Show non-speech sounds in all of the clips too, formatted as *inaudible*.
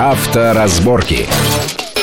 Авторазборки.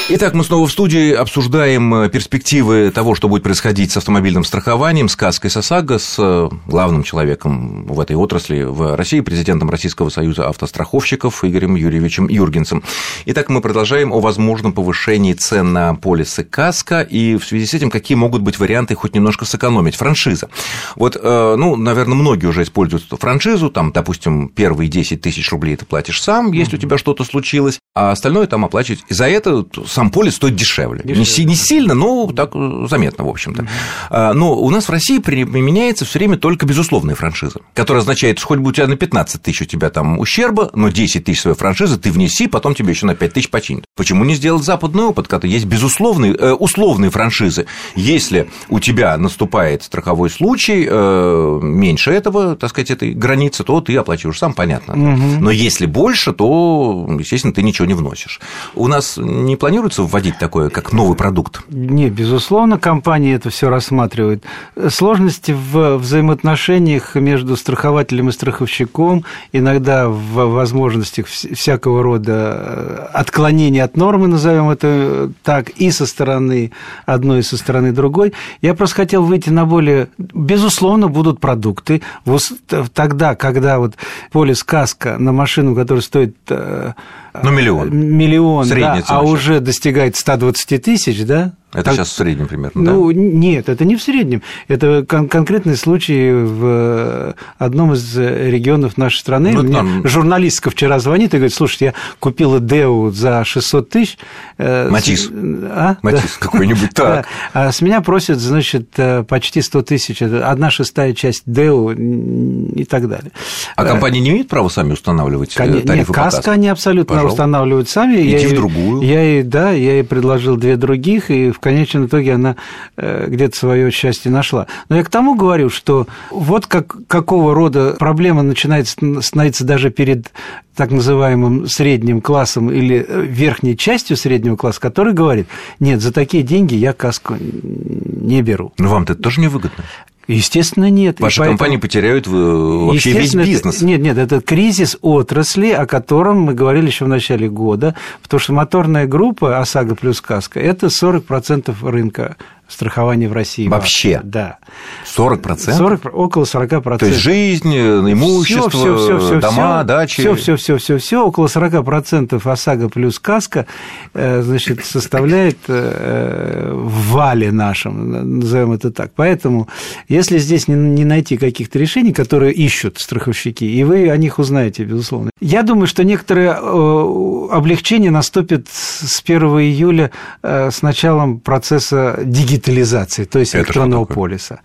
Итак, мы снова в студии обсуждаем э, перспективы того, что будет происходить с автомобильным страхованием, с Каской Сосаго, с э, главным человеком в этой отрасли в России, президентом Российского союза автостраховщиков Игорем Юрьевичем Юргенсом. Итак, мы продолжаем о возможном повышении цен на полисы Каска и в связи с этим, какие могут быть варианты хоть немножко сэкономить. Франшиза. Вот, э, ну, наверное, многие уже используют франшизу, там, допустим, первые 10 тысяч рублей ты платишь сам, если у тебя что-то случилось, а остальное там оплачивать. И за это сам полис стоит дешевле. дешевле. Не, не сильно, но так заметно, в общем-то. Угу. Но у нас в России применяется все время только безусловная франшиза, которая означает, что хоть бы у тебя на 15 тысяч у тебя там ущерба, но 10 тысяч своей франшизы ты внеси, потом тебе еще на 5 тысяч починят. Почему не сделать западный опыт, когда есть безусловные, э, условные франшизы? Если у тебя наступает страховой случай, э, меньше этого, так сказать, этой границы, то ты оплачиваешь сам, понятно. Угу. Но если больше, то, естественно, ты ничего не вносишь. У нас не планируется вводить такое, как новый продукт? Не, безусловно, компании это все рассматривают. Сложности в взаимоотношениях между страхователем и страховщиком, иногда в возможностях всякого рода э, отклонений от нормы, назовем это так, и со стороны одной, и со стороны другой. Я просто хотел выйти на более... Безусловно, будут продукты. Тогда, когда вот полис каска на машину, которая стоит э, ну, миллион. Миллион, да, а уже достигает 120 тысяч, да, это так, сейчас в среднем примерно, ну, да? нет, это не в среднем. Это кон- конкретный случай в одном из регионов нашей страны. Ну, Мне там... журналистка вчера звонит и говорит, слушайте, я купила Деу за 600 тысяч. Э, Матис. А? Матис да. какой-нибудь, *laughs* так. А с меня просят, значит, э, почти 100 тысяч. Это одна шестая часть Деу и так далее. А компании не имеют права сами устанавливать э, Кон... тарифы Нет, каска они абсолютно Пожалуйста. устанавливают сами. Иди я в другую. Я да, я ей предложил две других, и в конечном итоге она э, где-то свое счастье нашла. Но я к тому говорю, что вот как, какого рода проблема начинает становиться даже перед так называемым средним классом или э, верхней частью среднего класса, который говорит, нет, за такие деньги я каску не беру. Но вам-то это тоже невыгодно. Естественно, нет. Ваши поэтому... компании потеряют вообще весь бизнес. Нет, нет, это кризис отрасли, о котором мы говорили еще в начале года, потому что моторная группа ОСАГО плюс КАСКО – это 40% рынка страхования в России. Вообще? Да. 40%? 40, около 40%. То есть жизнь, имущество, всё, всё, всё, дома, всё, дачи? Все, все, все, все, все, около 40% ОСАГО плюс КАСКО э, значит, составляет э, в вале нашем, назовем это так. Поэтому, если здесь не найти каких-то решений, которые ищут страховщики, и вы о них узнаете, безусловно. Я думаю, что некоторое э, облегчение наступит с 1 июля с началом процесса дигитализации дигитализации, то есть электронного полиса.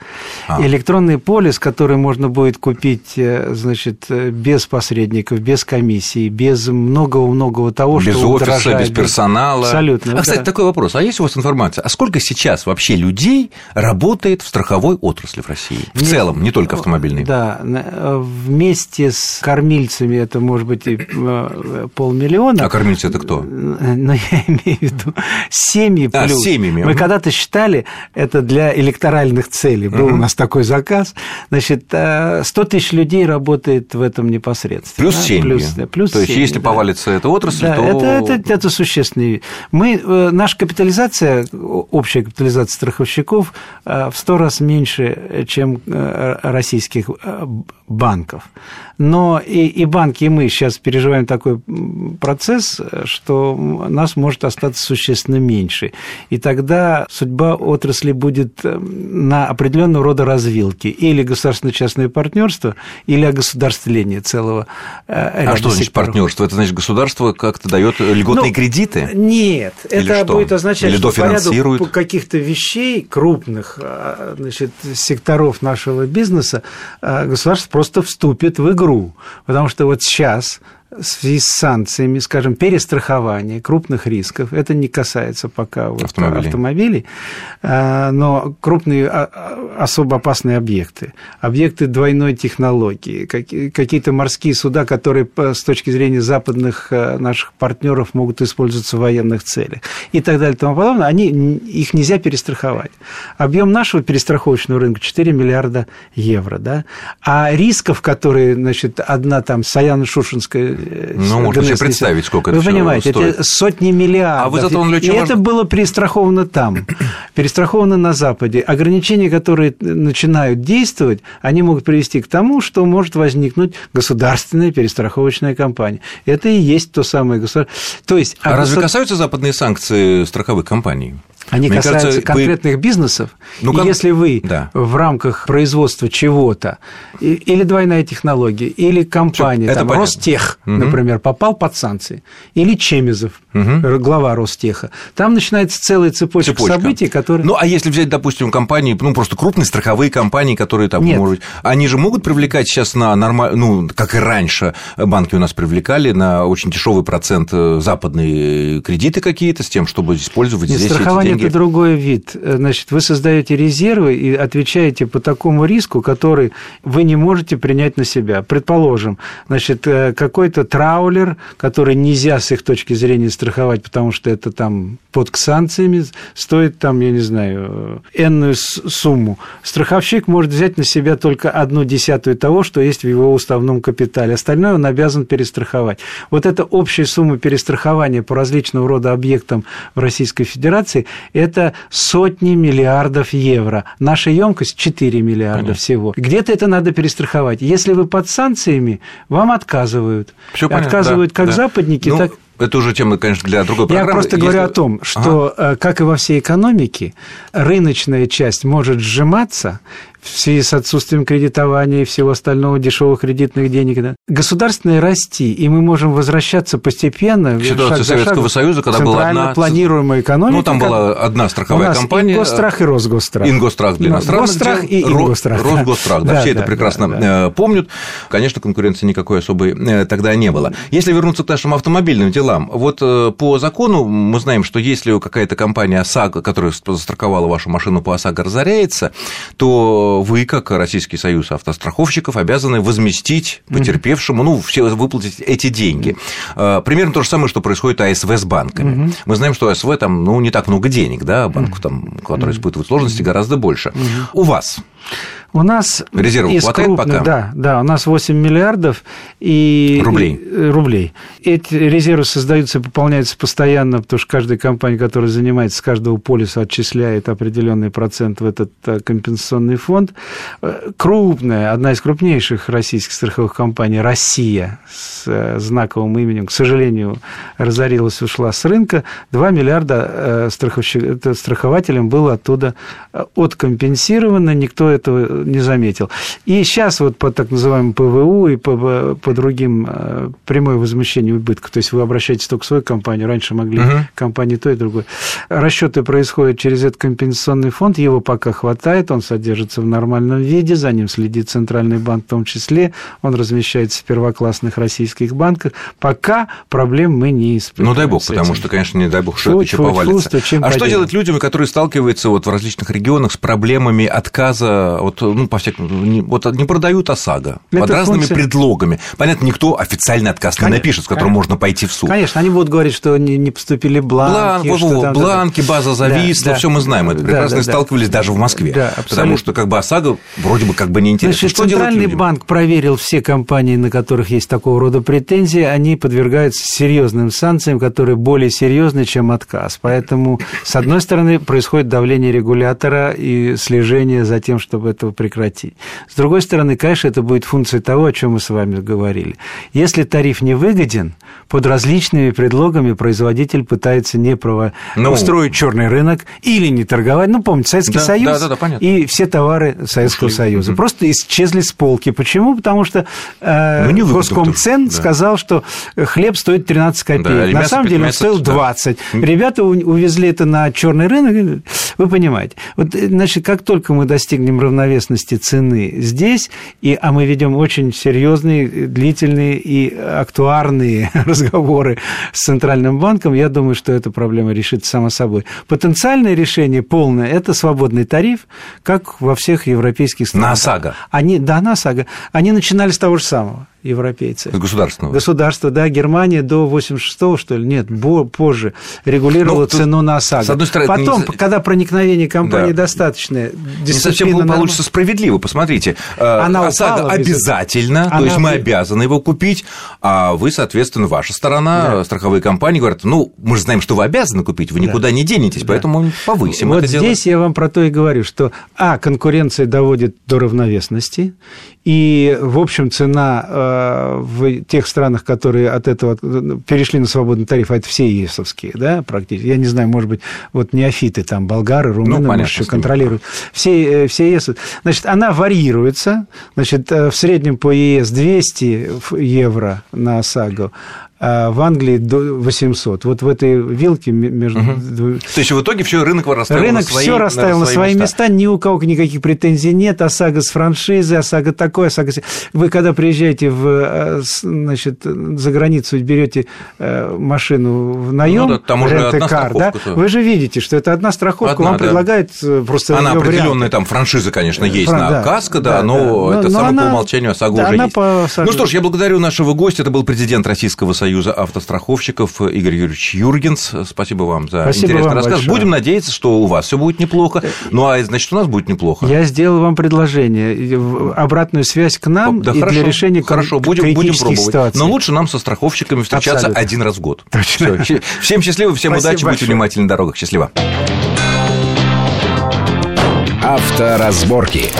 А. Электронный полис, который можно будет купить, э, значит, без посредников, без комиссии, без многого-многого того, без что офиса, удорожает. без персонала. Абсолютно. А, кстати, да. такой вопрос. А есть у вас информация, а сколько сейчас вообще людей работает в страховой отрасли в России? В Вместе, целом, не только автомобильной. Да. Вместе с кормильцами это может быть и э, полмиллиона. А кормильцы это кто? Ну, я имею в виду семьи а, плюс. семьями. Мы когда-то считали, это для электоральных целей. Был угу. у нас такой заказ. Значит, 100 э, тысяч людей работает в этом непосредственно. Плюс 7. Плюс, плюс то есть, если да. повалится эта отрасль, да, то... Это, это, это существенный... Мы, э, наша капитализация, общая капитализация страховщиков э, в 100 раз меньше, чем российских банков. Но и, и банки, и мы сейчас переживаем такой процесс, что нас может остаться существенно меньше. И тогда судьба отрасли будет э, на определенного рода развилке. Или государственно-частное партнерство, или огосударствление целого э, А что значит секторов. партнерство? Это значит, государство как-то дает льготные ну, кредиты? Нет, или это что? будет означать, или что по ряду каких-то вещей крупных а, значит, секторов нашего бизнеса государство просто вступит в игру. Потому что вот сейчас в связи с санкциями, скажем, перестрахования крупных рисков, это не касается пока вот автомобилей. автомобилей, а, но крупные а, а, особо опасные объекты, объекты двойной технологии, какие-то морские суда, которые с точки зрения западных наших партнеров могут использоваться в военных целях и так далее и тому подобное, они, их нельзя перестраховать. Объем нашего перестраховочного рынка 4 миллиарда евро, да? а рисков, которые, значит, одна там Саяна-Шушинская э, ну, можно себе представить, сколько Вы это понимаете, стоит. это сотни миллиардов. А вы зато, он и это было перестраховано там, перестраховано на Западе. Ограничения, которые начинают действовать, они могут привести к тому, что может возникнуть государственная перестраховочная компания. Это и есть то самое государство. То есть, а, а разве государ... касаются западные санкции страховых компаний? Они Мне касаются кажется, конкретных вы... бизнесов. Ну, и если вы да. в рамках производства чего-то, или двойная технология, или компания, Всё, там, Ростех, угу. например, попал под санкции, или Чемизов, угу. глава Ростеха, там начинается целая цепочка Цепочка. событий, которые... Ну, а если взять, допустим, компании, ну, просто крупные страховые компании, которые там, Нет. может быть, они же могут привлекать сейчас на нормально, ну, как и раньше банки у нас привлекали на очень дешевый процент э, западные кредиты какие-то с тем, чтобы использовать Нет, здесь эти деньги. это другой вид. Значит, вы создаете резервы и отвечаете по такому риску, который вы не можете принять на себя. Предположим, значит, э, какой-то траулер, который нельзя с их точки зрения страховать, потому что это там под санкциями, стоит там, я не знаю, энную сумму. Страховщик может взять на себя только одну десятую того, что есть в его уставном капитале. Остальное он обязан перестраховать. Вот эта общая сумма перестрахования по различного рода объектам в Российской Федерации это сотни миллиардов евро. Наша емкость 4 миллиарда Понятно. всего. Где-то это надо перестраховать. Если вы под санкциями, вам отказывают. Всё отказывают да, как да. западники, ну, так это уже тема, конечно, для другой программы. Я просто Если... говорю о том, что, ага. Э, как и во всей экономике, рыночная часть может сжиматься, в связи с отсутствием кредитования и всего остального дешевых кредитных денег. Да. Государственное расти, и мы можем возвращаться постепенно. Ситуация Советского Союза, когда была одна... планируемая экономика. Ну, там была одна страховая у нас компания. Ингосстрах и Росгосстрах. Ингосстрах для иностранных Госстрах и Ингосстрах. Росгосстрах, да, да, все да, это прекрасно да, да. помнят. Конечно, конкуренции никакой особой э, тогда не было. Если вернуться к нашим автомобильным делам, вот э, по закону мы знаем, что если какая-то компания ОСАГО, которая застраховала вашу машину по ОСАГО, разоряется, то вы, как Российский союз автостраховщиков, обязаны возместить потерпевшему, ну, все выплатить эти деньги. А, примерно то же самое, что происходит АСВ с банками. Угу. Мы знаем, что АСВ там, ну, не так много денег, да, банку там, который испытывает сложности, гораздо больше. Угу. У вас у нас резервов из хватает крупных, пока? Да, да, у нас 8 миллиардов и рублей. И, рублей. Эти резервы создаются и пополняются постоянно, потому что каждая компания, которая занимается, с каждого полиса отчисляет определенный процент в этот э, компенсационный фонд. Э, крупная, одна из крупнейших российских страховых компаний, Россия, с э, знаковым именем, к сожалению, разорилась, ушла с рынка. 2 миллиарда страхователям было оттуда откомпенсировано, никто этого не заметил. И сейчас вот по так называемому ПВУ и по, по другим э, прямое возмещение убытков, то есть вы обращаетесь только в свою компанию, раньше могли угу. компании то и другое. Расчеты происходят через этот компенсационный фонд, его пока хватает, он содержится в нормальном виде, за ним следит Центральный банк в том числе, он размещается в первоклассных российских банках. Пока проблем мы не испытываем. Ну, дай бог, потому что, конечно, не дай бог, что это еще повалится. Фу, а поделать? что делать людям, которые сталкиваются вот в различных регионах с проблемами отказа от ну, по всякому, не, вот не продают ОСАГО Это под разными функция... предлогами. Понятно, никто официальный отказ конечно, не напишет, с которым конечно. можно пойти в суд. Конечно, они будут говорить, что не, не поступили бланки. Бланк, что там, бланки, база зависла, да, все мы знаем, это прекрасно да, да, сталкивались да. даже в Москве. Да, потому что как бы ОСАГО вроде бы как бы неинтересно. Значит, что Центральный банк проверил все компании, на которых есть такого рода претензии, они подвергаются серьезным санкциям, которые более серьезны, чем отказ. Поэтому, с одной стороны, происходит давление регулятора и слежение за тем, чтобы этого прекратить. С другой стороны, конечно, это будет функция того, о чем мы с вами говорили. Если тариф не выгоден, под различными предлогами производитель пытается не прово... ну... устроить черный рынок или не торговать. Ну, помните, Советский да, Союз да, да, да, и все товары Советского Ушли. Союза. Угу. Просто исчезли с полки. Почему? Потому что э, ну, Госкомцен да. сказал, что хлеб стоит 13 копеек. Да, На самом деле он стоил 20. Да. Ребята увезли это на черный рынок. Вы понимаете. Вот, значит, как только мы достигнем равновесности цены здесь, и, а мы ведем очень серьезные, длительные и актуарные *laughs* разговоры с Центральным банком, я думаю, что эта проблема решится само собой. Потенциальное решение полное – это свободный тариф, как во всех европейских странах. На ОСАГО? Они, да, на ОСАГО. Они начинали с того же самого. Европейцы. Государственного. Государство, да, Германия до 86-го, что ли, нет, позже регулировала ну, цену на ОСАГО. С одной стороны, Потом, не... когда проникновение компании да. достаточное, Не совсем норм... получится справедливо, посмотрите. Э, Она ОСАГО обязательно, Она... то есть мы обязаны его купить, а вы, соответственно, ваша сторона, да. страховые компании говорят, ну, мы же знаем, что вы обязаны купить, вы никуда да. не денетесь, поэтому повысим вот это здесь дело. я вам про то и говорю, что, а, конкуренция доводит до равновесности, и, в общем, цена э, в тех странах, которые от этого перешли на свободный тариф, а это все ЕСовские, да, практически, я не знаю, может быть, вот неофиты, там, болгары, румыны, ну, понятно, может, еще контролируют, все, э, все ЕС, значит, она варьируется, значит, э, в среднем по ЕС 200 евро на ОСАГО, а в Англии до 800. Вот в этой вилке между... Угу. То есть в итоге все рынок расставил Рынок свои, все расставил на, на свои места. места, ни у кого никаких претензий нет. ОСАГО с франшизы, ОСАГО такой, ОСАГО... Вы когда приезжаете в, э, значит, за границу и берете э, машину в наем, ну, да, там уже одна кар, да, вы же видите, что это одна страховка, одна, вам да. предлагают э, просто... Она определенная там франшиза, конечно, есть Фран, на да, каско, да, да но да. это но, самое но по умолчанию ОСАГО да, уже есть. По... Ну что ж, я благодарю нашего гостя, это был президент Российского союза автостраховщиков Игорь Юрьевич Юргенс. Спасибо вам за Спасибо интересный вам рассказ. Большое. Будем надеяться, что у вас все будет неплохо. Ну а значит, у нас будет неплохо. Я сделал вам предложение, обратную связь к нам да, и хорошо, для решения хорошо, будем, будем пробовать. Ситуаций. Но лучше нам со страховщиками встречаться Абсолютно. один раз в год. Точно. Всё. Всем счастливо, всем Спасибо удачи, большое. будьте внимательны на дорогах. Счастливо. Авторазборки.